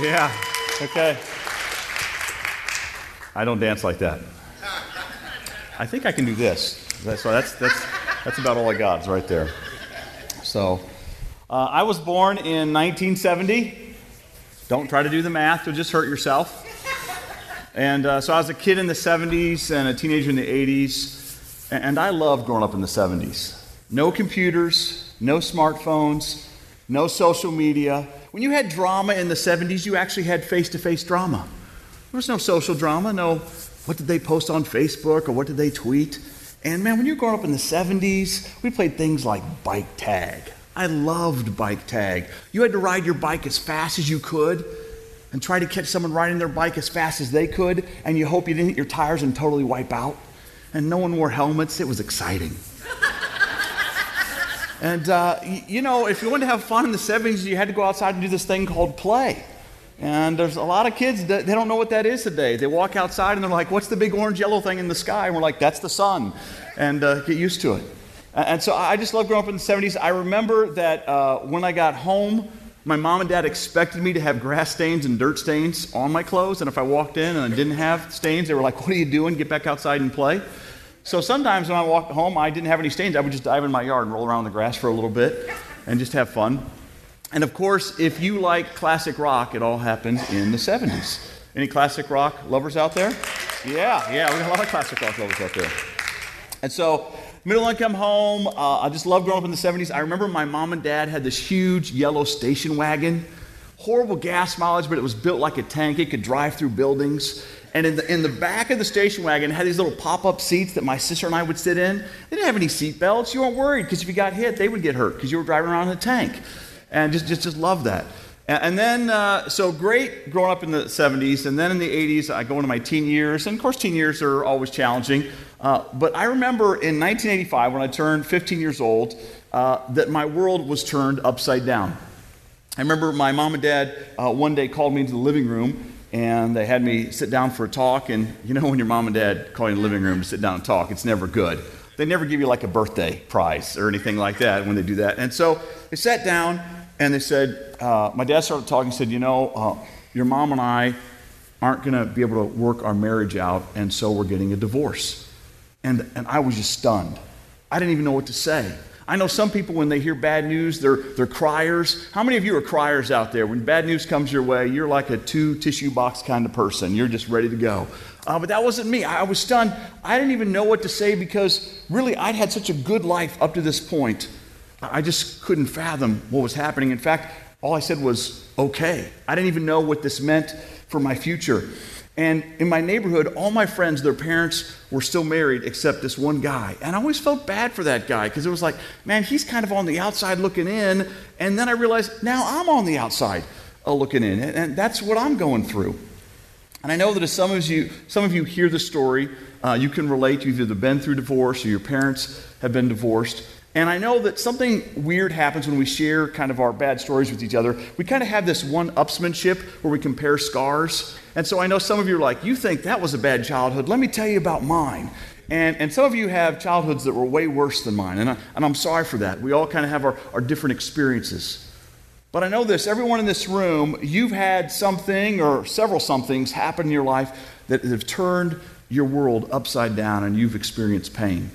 Yeah, okay. I don't dance like that. I think I can do this. So that's, that's, that's about all I got, is right there. So uh, I was born in 1970. Don't try to do the math, you'll just hurt yourself. And uh, so I was a kid in the 70s and a teenager in the 80s. And I loved growing up in the 70s. No computers, no smartphones, no social media. When you had drama in the 70s, you actually had face to face drama. There was no social drama, no what did they post on Facebook or what did they tweet. And man, when you were growing up in the 70s, we played things like bike tag. I loved bike tag. You had to ride your bike as fast as you could and try to catch someone riding their bike as fast as they could, and you hope you didn't hit your tires and totally wipe out. And no one wore helmets. It was exciting. And, uh, you know, if you wanted to have fun in the 70s, you had to go outside and do this thing called play. And there's a lot of kids that they don't know what that is today. They walk outside and they're like, What's the big orange yellow thing in the sky? And we're like, That's the sun. And uh, get used to it. And so I just love growing up in the 70s. I remember that uh, when I got home, my mom and dad expected me to have grass stains and dirt stains on my clothes. And if I walked in and I didn't have stains, they were like, What are you doing? Get back outside and play. So sometimes when I walked home, I didn't have any stains. I would just dive in my yard and roll around the grass for a little bit and just have fun. And of course, if you like classic rock, it all happened in the 70s. Any classic rock lovers out there? Yeah, yeah, we got a lot of classic rock lovers out there. And so, middle income home, uh, I just loved growing up in the 70s. I remember my mom and dad had this huge yellow station wagon. Horrible gas mileage, but it was built like a tank. It could drive through buildings. And in the, in the back of the station wagon, had these little pop up seats that my sister and I would sit in. They didn't have any seat belts. You weren't worried because if you got hit, they would get hurt because you were driving around in a tank and just, just, just love that. And then, uh, so great growing up in the 70s, and then in the 80s, I go into my teen years, and of course, teen years are always challenging. Uh, but I remember in 1985, when I turned 15 years old, uh, that my world was turned upside down. I remember my mom and dad uh, one day called me into the living room, and they had me sit down for a talk. And you know, when your mom and dad call you in the living room to sit down and talk, it's never good. They never give you like a birthday prize or anything like that when they do that. And so they sat down, and they said, uh, my dad started talking, and said, you know, uh, your mom and I aren't going to be able to work our marriage out, and so we're getting a divorce. And, and I was just stunned. I didn't even know what to say. I know some people, when they hear bad news, they're, they're criers. How many of you are criers out there? When bad news comes your way, you're like a two tissue box kind of person. You're just ready to go. Uh, but that wasn't me. I, I was stunned. I didn't even know what to say because really I'd had such a good life up to this point. I just couldn't fathom what was happening. In fact, all I said was, okay. I didn't even know what this meant for my future. And in my neighborhood, all my friends, their parents were still married except this one guy. And I always felt bad for that guy because it was like, man, he's kind of on the outside looking in. And then I realized now I'm on the outside uh, looking in. And that's what I'm going through. And I know that as some of you, some of you hear the story, uh, you can relate. You've either been through divorce or your parents have been divorced. And I know that something weird happens when we share kind of our bad stories with each other. We kind of have this one upsmanship where we compare scars. And so I know some of you are like, you think that was a bad childhood. Let me tell you about mine. And, and some of you have childhoods that were way worse than mine. And, I, and I'm sorry for that. We all kind of have our, our different experiences. But I know this everyone in this room, you've had something or several somethings happen in your life that have turned your world upside down and you've experienced pain.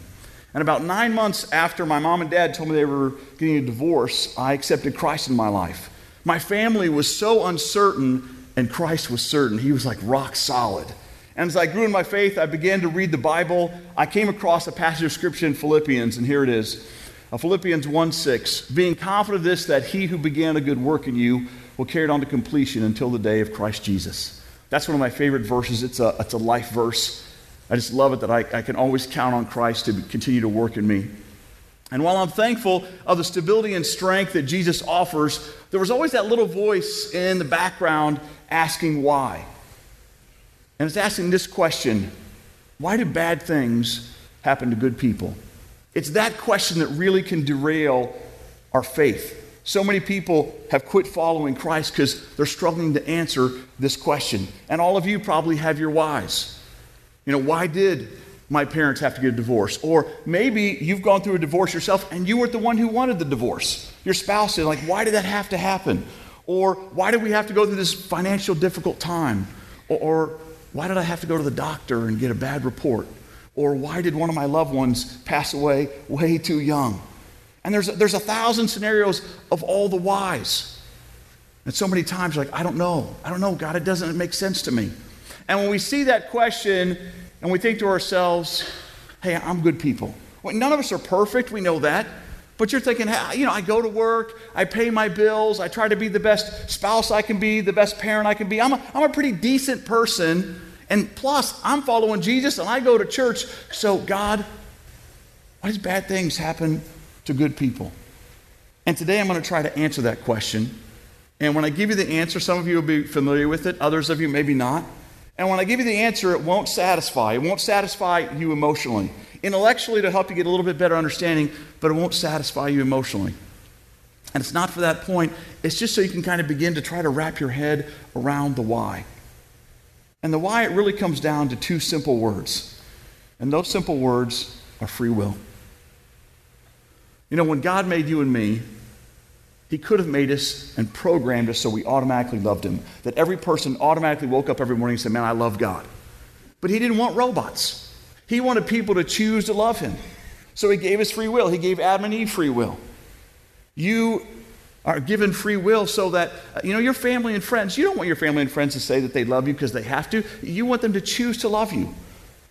And about nine months after my mom and dad told me they were getting a divorce, I accepted Christ in my life. My family was so uncertain, and Christ was certain. He was like rock solid. And as I grew in my faith, I began to read the Bible. I came across a passage of scripture in Philippians, and here it is uh, Philippians 1 6. Being confident of this, that he who began a good work in you will carry it on to completion until the day of Christ Jesus. That's one of my favorite verses. It's a, it's a life verse. I just love it that I, I can always count on Christ to continue to work in me. And while I'm thankful of the stability and strength that Jesus offers, there was always that little voice in the background asking why. And it's asking this question why do bad things happen to good people? It's that question that really can derail our faith. So many people have quit following Christ because they're struggling to answer this question. And all of you probably have your whys. You know, why did my parents have to get a divorce? Or maybe you've gone through a divorce yourself and you weren't the one who wanted the divorce. Your spouse said, like, why did that have to happen? Or why did we have to go through this financial difficult time? Or, or why did I have to go to the doctor and get a bad report? Or why did one of my loved ones pass away way too young? And there's, there's a thousand scenarios of all the whys. And so many times like, I don't know. I don't know, God. It doesn't make sense to me. And when we see that question and we think to ourselves, hey, I'm good people. Well, none of us are perfect. We know that. But you're thinking, hey, you know, I go to work, I pay my bills, I try to be the best spouse I can be, the best parent I can be. I'm a, I'm a pretty decent person. And plus, I'm following Jesus and I go to church. So, God, why does bad things happen to good people? And today I'm going to try to answer that question. And when I give you the answer, some of you will be familiar with it, others of you maybe not. And when I give you the answer, it won't satisfy. It won't satisfy you emotionally intellectually to help you get a little bit better understanding, but it won't satisfy you emotionally. And it's not for that point, it's just so you can kind of begin to try to wrap your head around the why. And the why, it really comes down to two simple words. And those simple words are free will. You know, when God made you and me, He could have made us and programmed us so we automatically loved Him. That every person automatically woke up every morning and said, Man, I love God. But He didn't want robots. He wanted people to choose to love him. So he gave us free will. He gave Adam and Eve free will. You are given free will so that, uh, you know, your family and friends, you don't want your family and friends to say that they love you because they have to. You want them to choose to love you.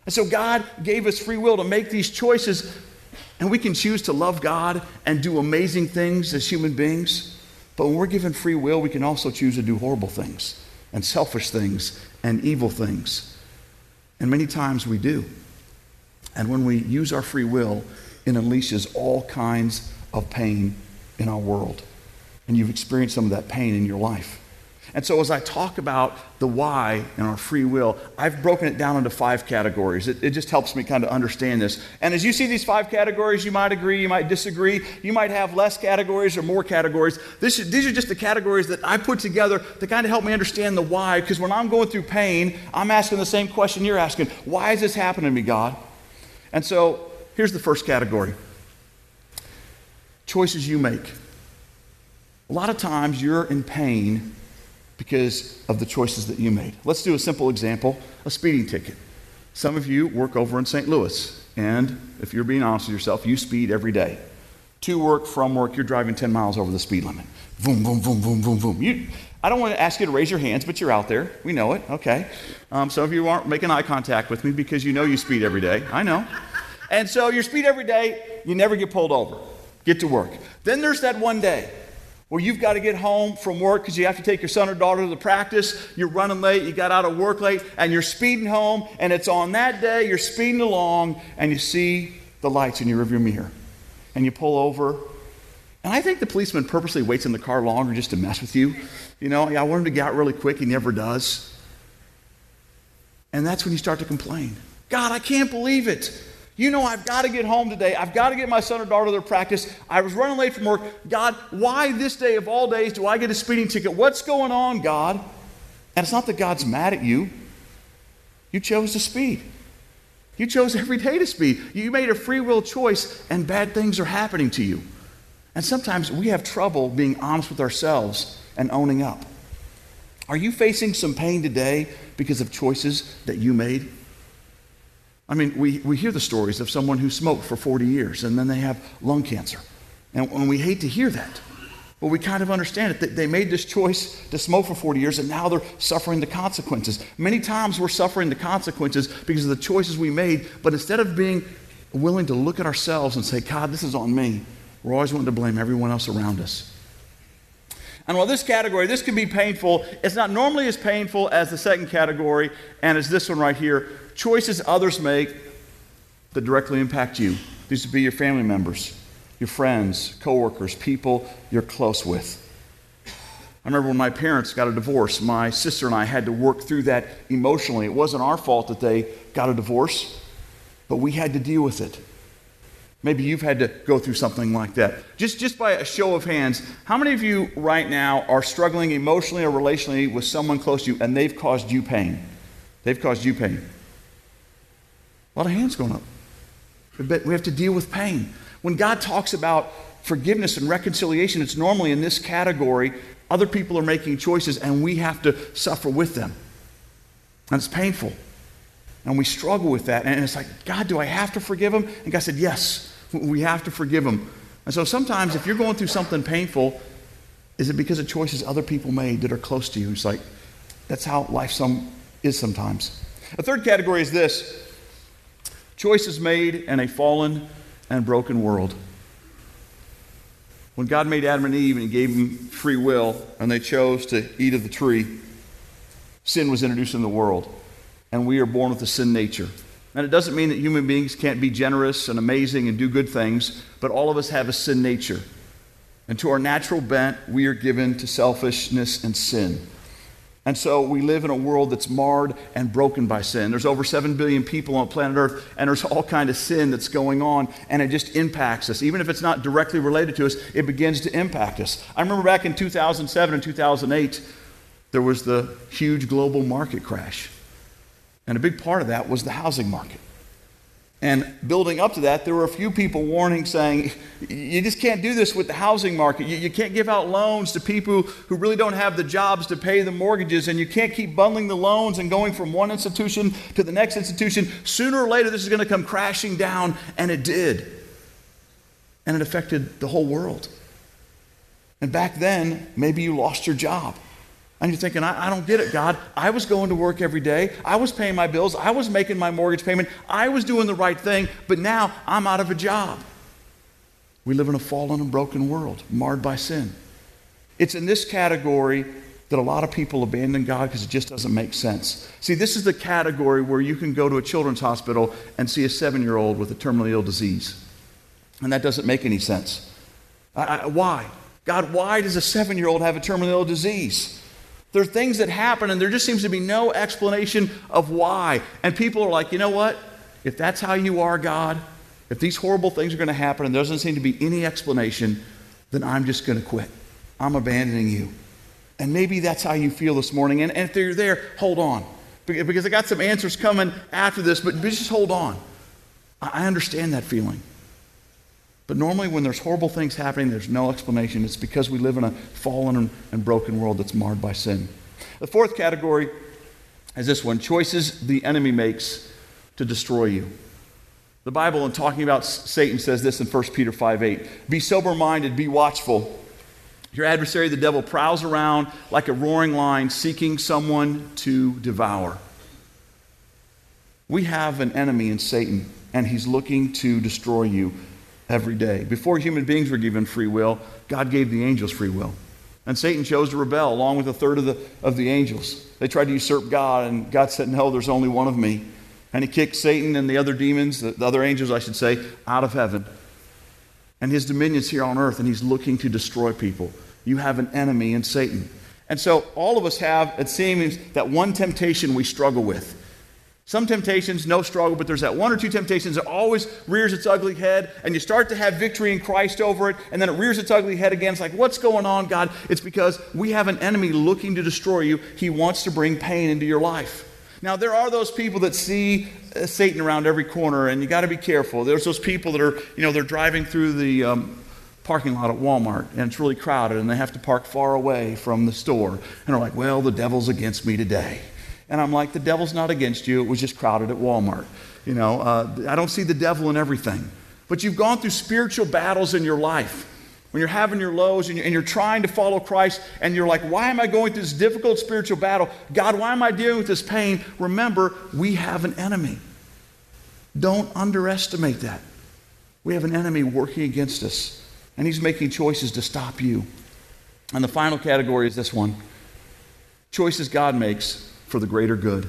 And so God gave us free will to make these choices, and we can choose to love God and do amazing things as human beings. But when we're given free will, we can also choose to do horrible things and selfish things and evil things. And many times we do. And when we use our free will, it unleashes all kinds of pain in our world. And you've experienced some of that pain in your life. And so, as I talk about the why and our free will, I've broken it down into five categories. It, it, just helps me kind of understand this. And as you see these five categories, you might agree, you might disagree, you might have less categories or more categories. This, these are just the categories that I put together to kind of help me understand the why. Because when I'm going through pain, I'm asking the same question you're asking Why is this happening to me, God? And so here's the first category choices you make. A lot of times you're in pain because of the choices that you made. Let's do a simple example a speeding ticket. Some of you work over in St. Louis, and if you're being honest with yourself, you speed every day. To work, from work, you're driving 10 miles over the speed limit. Boom, boom, boom, boom, boom, boom. You, I don't want to ask you to raise your hands, but you're out there. We know it. Okay. Um, some of you aren't making eye contact with me because you know you speed every day. I know. And so you speed every day, you never get pulled over. Get to work. Then there's that one day where you've got to get home from work because you have to take your son or daughter to the practice. You're running late, you got out of work late, and you're speeding home. And it's on that day you're speeding along and you see the lights in your rearview mirror. And you pull over. And I think the policeman purposely waits in the car longer just to mess with you. You know, I want him to get out really quick. He never does. And that's when you start to complain. God, I can't believe it. You know, I've got to get home today. I've got to get my son or daughter to their practice. I was running late from work. God, why this day of all days do I get a speeding ticket? What's going on, God? And it's not that God's mad at you. You chose to speed. You chose every day to speed. You made a free will choice, and bad things are happening to you. And sometimes we have trouble being honest with ourselves and owning up. Are you facing some pain today because of choices that you made? I mean, we, we hear the stories of someone who smoked for 40 years and then they have lung cancer. And, and we hate to hear that. But we kind of understand it. They made this choice to smoke for 40 years and now they're suffering the consequences. Many times we're suffering the consequences because of the choices we made. But instead of being willing to look at ourselves and say, God, this is on me, we're always wanting to blame everyone else around us. And while this category, this can be painful, it's not normally as painful as the second category and as this one right here. Choices others make that directly impact you. These would be your family members, your friends, coworkers, people you're close with. I remember when my parents got a divorce, my sister and I had to work through that emotionally. It wasn't our fault that they got a divorce, but we had to deal with it. Maybe you've had to go through something like that. Just, just by a show of hands, how many of you right now are struggling emotionally or relationally with someone close to you and they've caused you pain? They've caused you pain. A lot of hands going up. But We have to deal with pain. When God talks about forgiveness and reconciliation, it's normally in this category other people are making choices and we have to suffer with them. And it's painful. And we struggle with that. And it's like, God, do I have to forgive them? And God said, Yes, we have to forgive them. And so sometimes if you're going through something painful, is it because of choices other people made that are close to you? It's like, that's how life some, is sometimes. A third category is this choices made in a fallen and broken world. When God made Adam and Eve and He gave them free will and they chose to eat of the tree, sin was introduced in the world. And we are born with a sin nature. And it doesn't mean that human beings can't be generous and amazing and do good things, but all of us have a sin nature. And to our natural bent, we are given to selfishness and sin. And so we live in a world that's marred and broken by sin. There's over 7 billion people on planet Earth, and there's all kind of sin that's going on, and it just impacts us. Even if it's not directly related to us, it begins to impact us. I remember back in 2007 and 2008, there was the huge global market crash. And a big part of that was the housing market. And building up to that, there were a few people warning, saying, you just can't do this with the housing market. You, you, can't give out loans to people who really don't have the jobs to pay the mortgages, and you can't keep bundling the loans and going from one institution to the next institution. Sooner or later, this is going to come crashing down, and it did. And it affected the whole world. And back then, maybe you lost your job. And you're thinking, I, I, don't get it, God. I was going to work every day. I was paying my bills. I was making my mortgage payment. I was doing the right thing, but now I'm out of a job. We live in a fallen and broken world, marred by sin. It's in this category that a lot of people abandon God because it just doesn't make sense. See, this is the category where you can go to a children's hospital and see a seven year old with a terminally ill disease. And that doesn't make any sense. I, I, why? God, why does a seven year old have a terminally ill disease? There are things that happen, and there just seems to be no explanation of why. And people are like, you know what? If that's how you are, God, if these horrible things are going to happen and there doesn't seem to be any explanation, then I'm just going to quit. I'm abandoning you. And maybe that's how you feel this morning. And, and if you're there, hold on. Because I got some answers coming after this, but just hold on. I understand that feeling. But normally, when there's horrible things happening, there's no explanation. It's because we live in a fallen and broken world that's marred by sin. The fourth category is this one choices the enemy makes to destroy you. The Bible, in talking about Satan, says this in 1 Peter 5 8 Be sober minded, be watchful. Your adversary, the devil, prowls around like a roaring lion seeking someone to devour. We have an enemy in Satan, and he's looking to destroy you every day. Before human beings were given free will, God gave the angels free will. And Satan chose to rebel along with a third of the, of the angels. They tried to usurp God, and God said, No, there's only one of me. And he kicked Satan and the other demons, the, the other angels, I should say, out of heaven. And his dominion's here on earth, and he's looking to destroy people. You have an enemy in Satan. And so all of us have, it seems, that one temptation we struggle with. Some temptations, no struggle, but there's that one or two temptations that always rears its ugly head, and you start to have victory in Christ over it, and then it rears its ugly head again. It's like, what's going on, God? It's because we have an enemy looking to destroy you. He wants to bring pain into your life. Now, there are those people that see uh, Satan around every corner, and you got to be careful. There's those people that are, you know, they're driving through the um, parking lot at Walmart, and it's really crowded, and they have to park far away from the store, and they're like, well, the devil's against me today. And I'm like, the devil's not against you. It was just crowded at Walmart. You know, uh, I don't see the devil in everything. But you've gone through spiritual battles in your life. When you're having your lows and you're, and you're trying to follow Christ and you're like, why am I going through this difficult spiritual battle? God, why am I dealing with this pain? Remember, we have an enemy. Don't underestimate that. We have an enemy working against us, and he's making choices to stop you. And the final category is this one choices God makes for the greater good.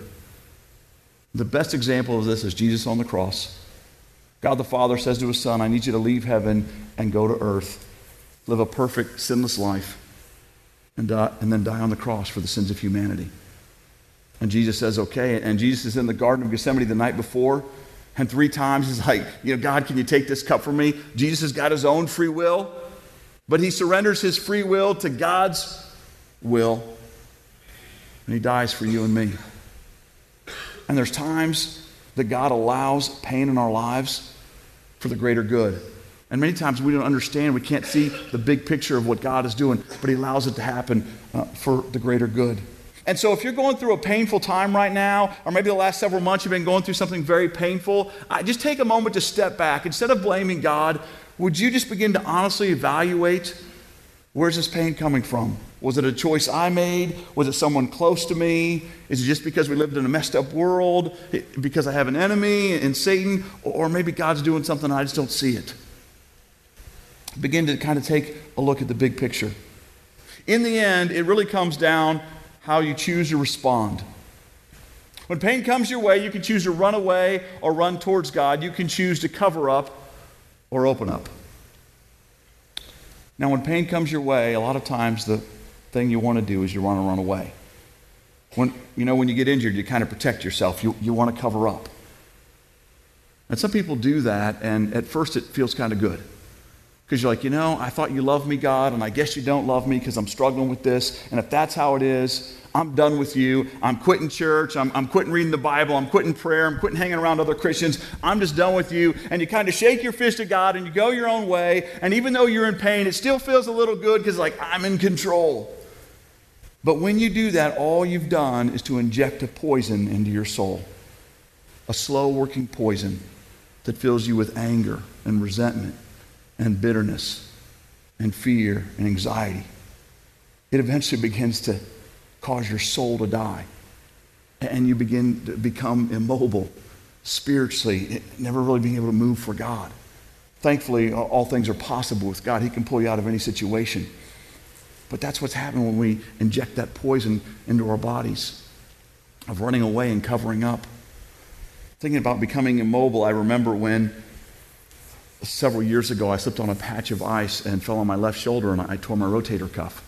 The best example of this is Jesus on the cross. God the Father says to his Son, I need you to leave heaven and go to earth, live a perfect, sinless life, and, die, and then die on the cross for the sins of humanity. And Jesus says, okay. And Jesus is in the Garden of Gethsemane the night before, and three times he's like, you know, God, can you take this cup from me? Jesus has got his own free will, but he surrenders his free will to God's will and he dies for you and me. And there's times that God allows pain in our lives for the greater good. And many times we don't understand, we can't see the big picture of what God is doing, but He allows it to happen uh, for the greater good. And so, if you're going through a painful time right now, or maybe the last several months you've been going through something very painful, I just take a moment to step back. Instead of blaming God, would you just begin to honestly evaluate where's this pain coming from? Was it a choice I made? Was it someone close to me? Is it just because we lived in a messed up world? Because I have an enemy in Satan? Or maybe God's doing something and I just don't see it? begin to kind of take a look at the big picture. In the end, it really comes down how you choose to respond. When pain comes your way, you can choose to run away or run towards God. You can choose to cover up or open up. Now, when pain comes your way, a lot of times the thing you want to do is you want to run away. When, you know, when you get injured, you kind of protect yourself. You, you want to cover up. And some people do that, and at first it feels kind of good. Because you're like, you know, I thought you loved me, God, and I guess you don't love me because I'm struggling with this. And if that's how it is, I'm done with you. I'm quitting church. I'm, I'm quitting reading the Bible. I'm quitting prayer. I'm quitting hanging around other Christians. I'm just done with you. And you kind of shake your fist at God and you go your own way. And even though you're in pain, it still feels a little good because, like, I'm in control. But when you do that, all you've done is to inject a poison into your soul a slow working poison that fills you with anger and resentment and bitterness and fear and anxiety. It eventually begins to cause your soul to die. And you begin to become immobile spiritually, never really being able to move for God. Thankfully, all things are possible with God. He can pull you out of any situation. But that's what's happening when we inject that poison into our bodies of running away and covering up. Thinking about becoming immobile, I remember when several years ago, I slipped on a patch of ice and fell on my left shoulder and I tore my rotator cuff.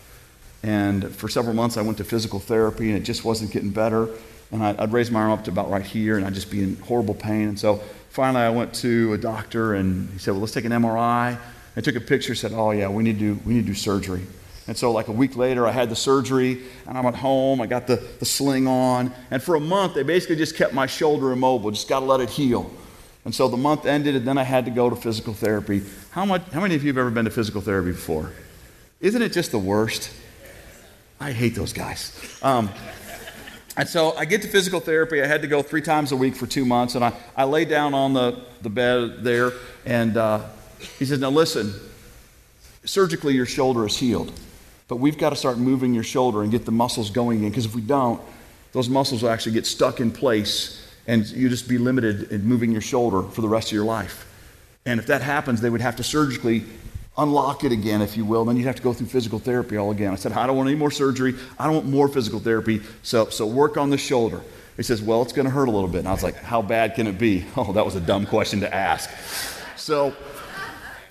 And for several months, I went to physical therapy and it just wasn't getting better. And I'd, I'd raise my arm up to about right here and I'd just be in horrible pain. And so finally, I went to a doctor and he said, Well, let's take an MRI. I took a picture, said, Oh, yeah, we need to do, we need to do surgery. And so, like a week later, I had the surgery, and I'm at home. I got the, the sling on. And for a month, they basically just kept my shoulder immobile, just got to let it heal. And so the month ended, and then I had to go to physical therapy. How, much, how many of you have ever been to physical therapy before? Isn't it just the worst? I hate those guys. Um, and so I get to physical therapy. I had to go three times a week for two months, and I, I lay down on the, the bed there, and uh, he says, Now listen, surgically your shoulder is healed, but we've got to start moving your shoulder and get the muscles going again, because if we don't, those muscles will actually get stuck in place and you just be limited in moving your shoulder for the rest of your life. And if that happens, they would have to surgically unlock it again, if you will. Then you'd have to go through physical therapy all again. I said, I don't want any more surgery. I don't want more physical therapy. So, so work on the shoulder. He says, Well, it's going to hurt a little bit. And I was like, How bad can it be? Oh, that was a dumb question to ask. So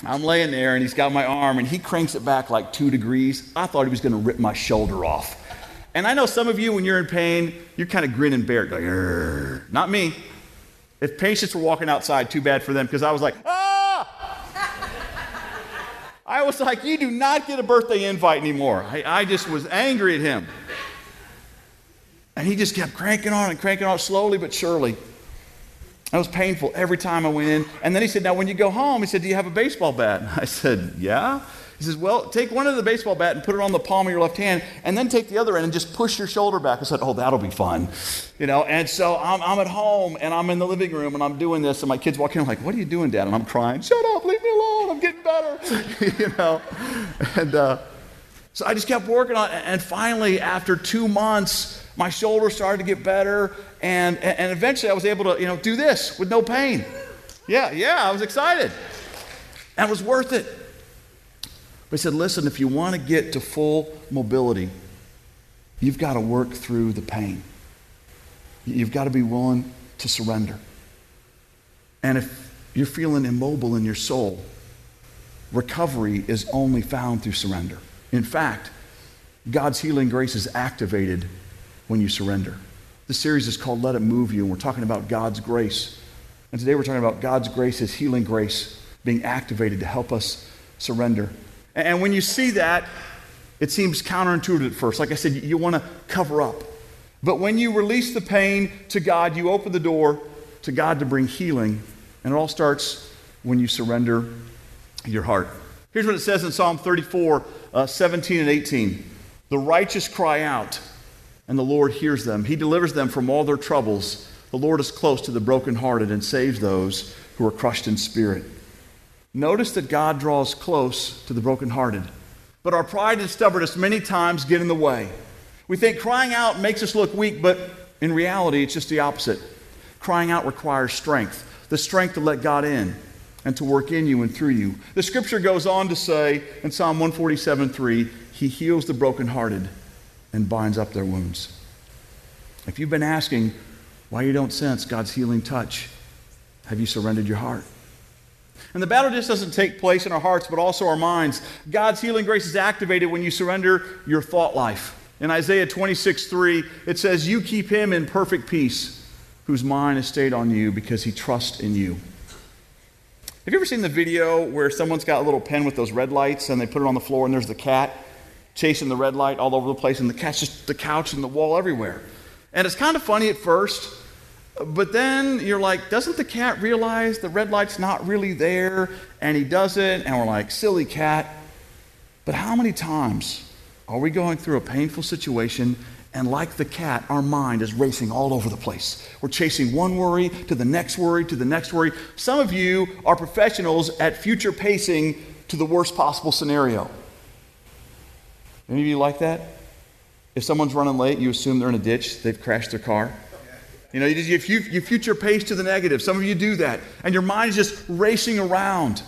I'm laying there, and he's got my arm, and he cranks it back like two degrees. I thought he was going to rip my shoulder off. And I know some of you, when you're in pain, you're kind of grin and bear it, going, not me. If patients were walking outside, too bad for them, because I was like, ah! I was like, you do not get a birthday invite anymore. I, I just was angry at him. And he just kept cranking on and cranking on slowly but surely. It was painful every time I went in. And then he said, Now, when you go home, he said, Do you have a baseball bat? I said, Yeah. He says, Well, take one of the baseball bat and put it on the palm of your left hand, and then take the other end and just push your shoulder back. I said, Oh, that'll be fun. You know, and so I'm, I'm at home and I'm in the living room and I'm doing this, and my kids walk in, I'm like, What are you doing, Dad? And I'm crying, Shut up, leave me alone, getting better. you know, and uh, so I just kept working on it, and finally, after two months, my shoulder started to get better, and, and eventually I was able to, you know, do this with no pain. Yeah, yeah, I was excited. It was worth it. But he said, listen, if you want to get to full mobility, you've got to work through the pain. You've got to be willing to surrender. And if you're feeling immobile in your soul, recovery is only found through surrender. In fact, God's healing grace is activated when you surrender. The series is called Let It Move You, and we're talking about God's grace. And today we're talking about God's grace, His healing grace, being activated to help us surrender. And when you see that, it seems counterintuitive at first. Like I said, you want to cover up. But when you release the pain to God, you open the door to God to bring healing. And it all starts when you surrender your heart. Here's what it says in Psalm 34 uh, 17 and 18. The righteous cry out, and the Lord hears them. He delivers them from all their troubles. The Lord is close to the brokenhearted and saves those who are crushed in spirit. Notice that God draws close to the brokenhearted. But our pride and stubbornness many times get in the way. We think crying out makes us look weak, but in reality, it's just the opposite. Crying out requires strength the strength to let God in and to work in you and through you. The scripture goes on to say in Psalm 147 3, He heals the brokenhearted and binds up their wounds. If you've been asking why you don't sense God's healing touch, have you surrendered your heart? And the battle just doesn't take place in our hearts, but also our minds. God's healing grace is activated when you surrender your thought life. In Isaiah 26 3, it says, You keep him in perfect peace, whose mind is stayed on you because he trusts in you. Have you ever seen the video where someone's got a little pen with those red lights and they put it on the floor and there's the cat chasing the red light all over the place and the cat's just the couch and the wall everywhere? And it's kind of funny at first, but then you're like, doesn't the cat realize the red light's not really there? And he does it, and we're like, silly cat. But how many times are we going through a painful situation and like the cat, our mind is racing all over the place. We're chasing one worry to the next worry to the next worry. Some of you are professionals at future pacing to the worst possible scenario. Any of you like that? If someone's running late, you assume they're in a ditch, they've crashed their car. You know, you, you, you future pace to the negative. Some of you do that. And your mind is just racing around.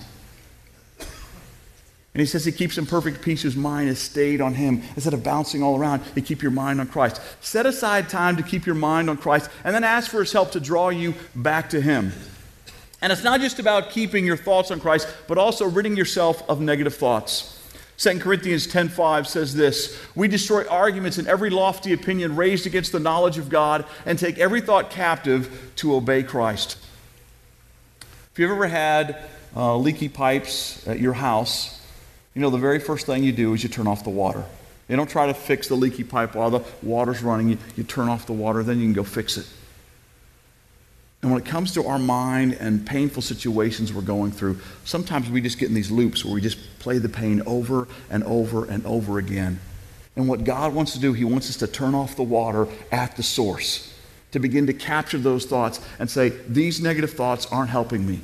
And he says he keeps in perfect peace whose mind is stayed on him. Instead of bouncing all around, you keep your mind on Christ. Set aside time to keep your mind on Christ and then ask for his help to draw you back to him. And it's not just about keeping your thoughts on Christ, but also ridding yourself of negative thoughts. 2 Corinthians 10:5 says this, "We destroy arguments and every lofty opinion raised against the knowledge of God and take every thought captive to obey Christ." If you've ever had uh, leaky pipes at your house, you know the very first thing you do is you turn off the water. You don't try to fix the leaky pipe while the water's running. You, you turn off the water, then you can go fix it. And when it comes to our mind and painful situations we're going through, sometimes we just get in these loops where we just play the pain over and over and over again. And what God wants to do, He wants us to turn off the water at the source, to begin to capture those thoughts and say, These negative thoughts aren't helping me.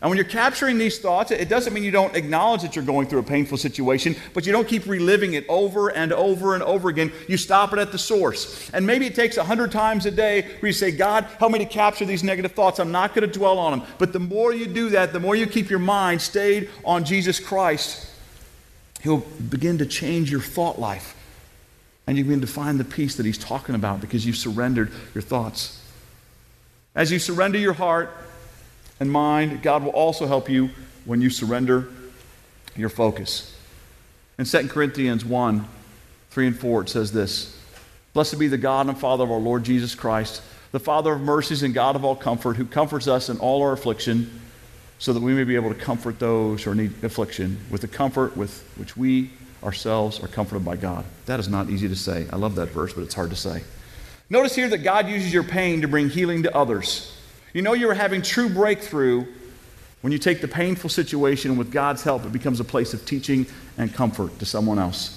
And when you're capturing these thoughts, it doesn't mean you don't acknowledge that you're going through a painful situation, but you don't keep reliving it over and over and over again. You stop it at the source. And maybe it takes a hundred times a day where you say, God, help me to capture these negative thoughts. I'm not going to dwell on them. But the more you do that, the more you keep your mind stayed on Jesus Christ, He'll begin to change your thought life. And you begin to find the peace that He's talking about because you've surrendered your thoughts. As you surrender your heart, and mind, God will also help you when you surrender your focus. In 2 Corinthians 1 3 and 4, it says this Blessed be the God and Father of our Lord Jesus Christ, the Father of mercies and God of all comfort, who comforts us in all our affliction, so that we may be able to comfort those who need affliction with the comfort with which we ourselves are comforted by God. That is not easy to say. I love that verse, but it's hard to say. Notice here that God uses your pain to bring healing to others. You know you're having true breakthrough when you take the painful situation and with God's help, it becomes a place of teaching and comfort to someone else.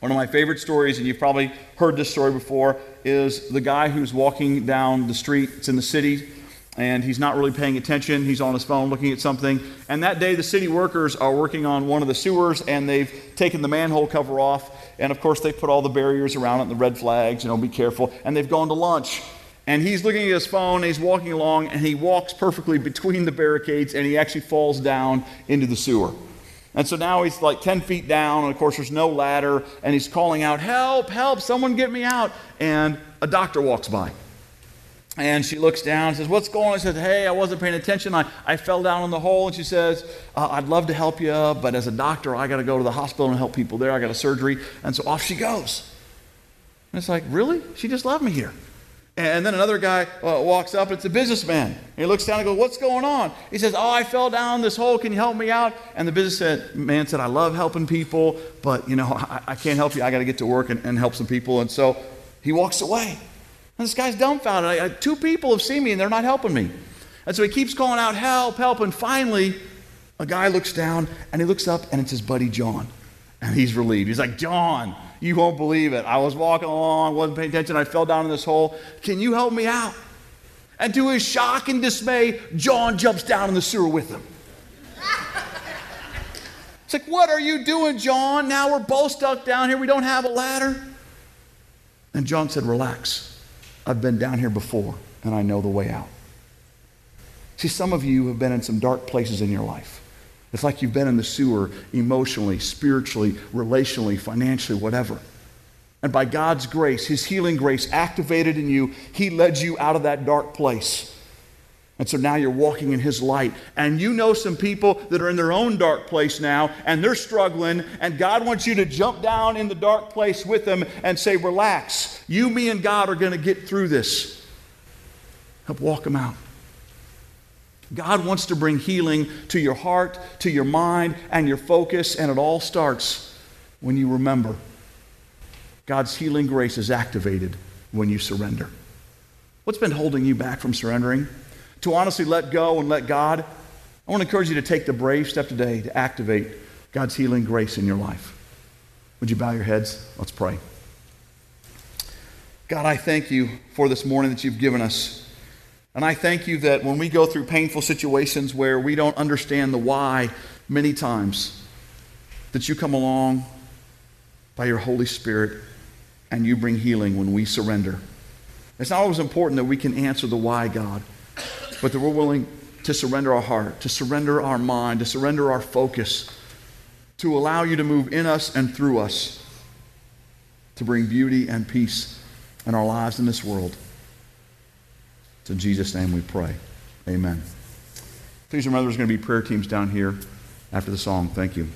One of my favorite stories, and you've probably heard this story before, is the guy who's walking down the street. It's in the city, and he's not really paying attention. He's on his phone looking at something. And that day, the city workers are working on one of the sewers, and they've taken the manhole cover off. And of course, they've put all the barriers around it and the red flags, you know, be careful. And they've gone to lunch. And he's looking at his phone, and he's walking along, and he walks perfectly between the barricades, and he actually falls down into the sewer. And so now he's like 10 feet down, and of course, there's no ladder, and he's calling out, Help, help, someone get me out. And a doctor walks by. And she looks down and says, What's going on? I says, Hey, I wasn't paying attention. I, I fell down in the hole. And she says, uh, I'd love to help you, but as a doctor, I got to go to the hospital and help people there. I got a surgery. And so off she goes. And it's like, Really? She just left me here. And then another guy uh, walks up, it's a businessman. He looks down and goes, What's going on? He says, Oh, I fell down this hole. Can you help me out? And the businessman said, I love helping people, but, you know, I, I can't help you. I got to get to work and, and, help some people. And so he walks away. And this guy's dumbfounded. I, I, two people have seen me and they're not helping me. And so he keeps calling out, Help, help. And finally, A guy looks down and he looks up and it's his buddy John. And he's relieved. He's like, John, you won't believe it. I was walking along, wasn't paying attention. I fell down in this hole. Can you help me out? And to his shock and dismay, John jumps down in the sewer with him. It's like, what are you doing, John? Now we're both stuck down here. We don't have a ladder. And John said, Relax. I've been down here before and I know the way out. See, some of you have been in some dark places in your life. It's like you've been in the sewer emotionally, spiritually, relationally, financially, whatever. And by God's grace, His healing grace activated in you, He led you out of that dark place. And so now you're walking in His light. And you know some people that are in their own dark place now, and they're struggling, and God wants you to jump down in the dark place with them and say, Relax. You, me, and God are going to get through this. Help walk them out. God wants to bring healing to your heart, to your mind, and your focus, and it all starts when you remember God's healing grace is activated when you surrender. What's been holding you back from surrendering? To honestly let go and let God? I want to encourage you to take the brave step today to activate God's healing grace in your life. Would you bow your heads? Let's pray. God, I thank you for this morning that you've given us. And I thank you that when we go through painful situations where we don't understand the why many times, that you come along by your Holy Spirit and you bring healing when we surrender. It's not always important that we can answer the why, God, but that we're willing to surrender our heart, to surrender our mind, to surrender our focus, to allow you to move in us and through us to bring beauty and peace in our lives in this world. In Jesus' name we pray. Amen. Please remember there's going to be prayer teams down here after the song. Thank you.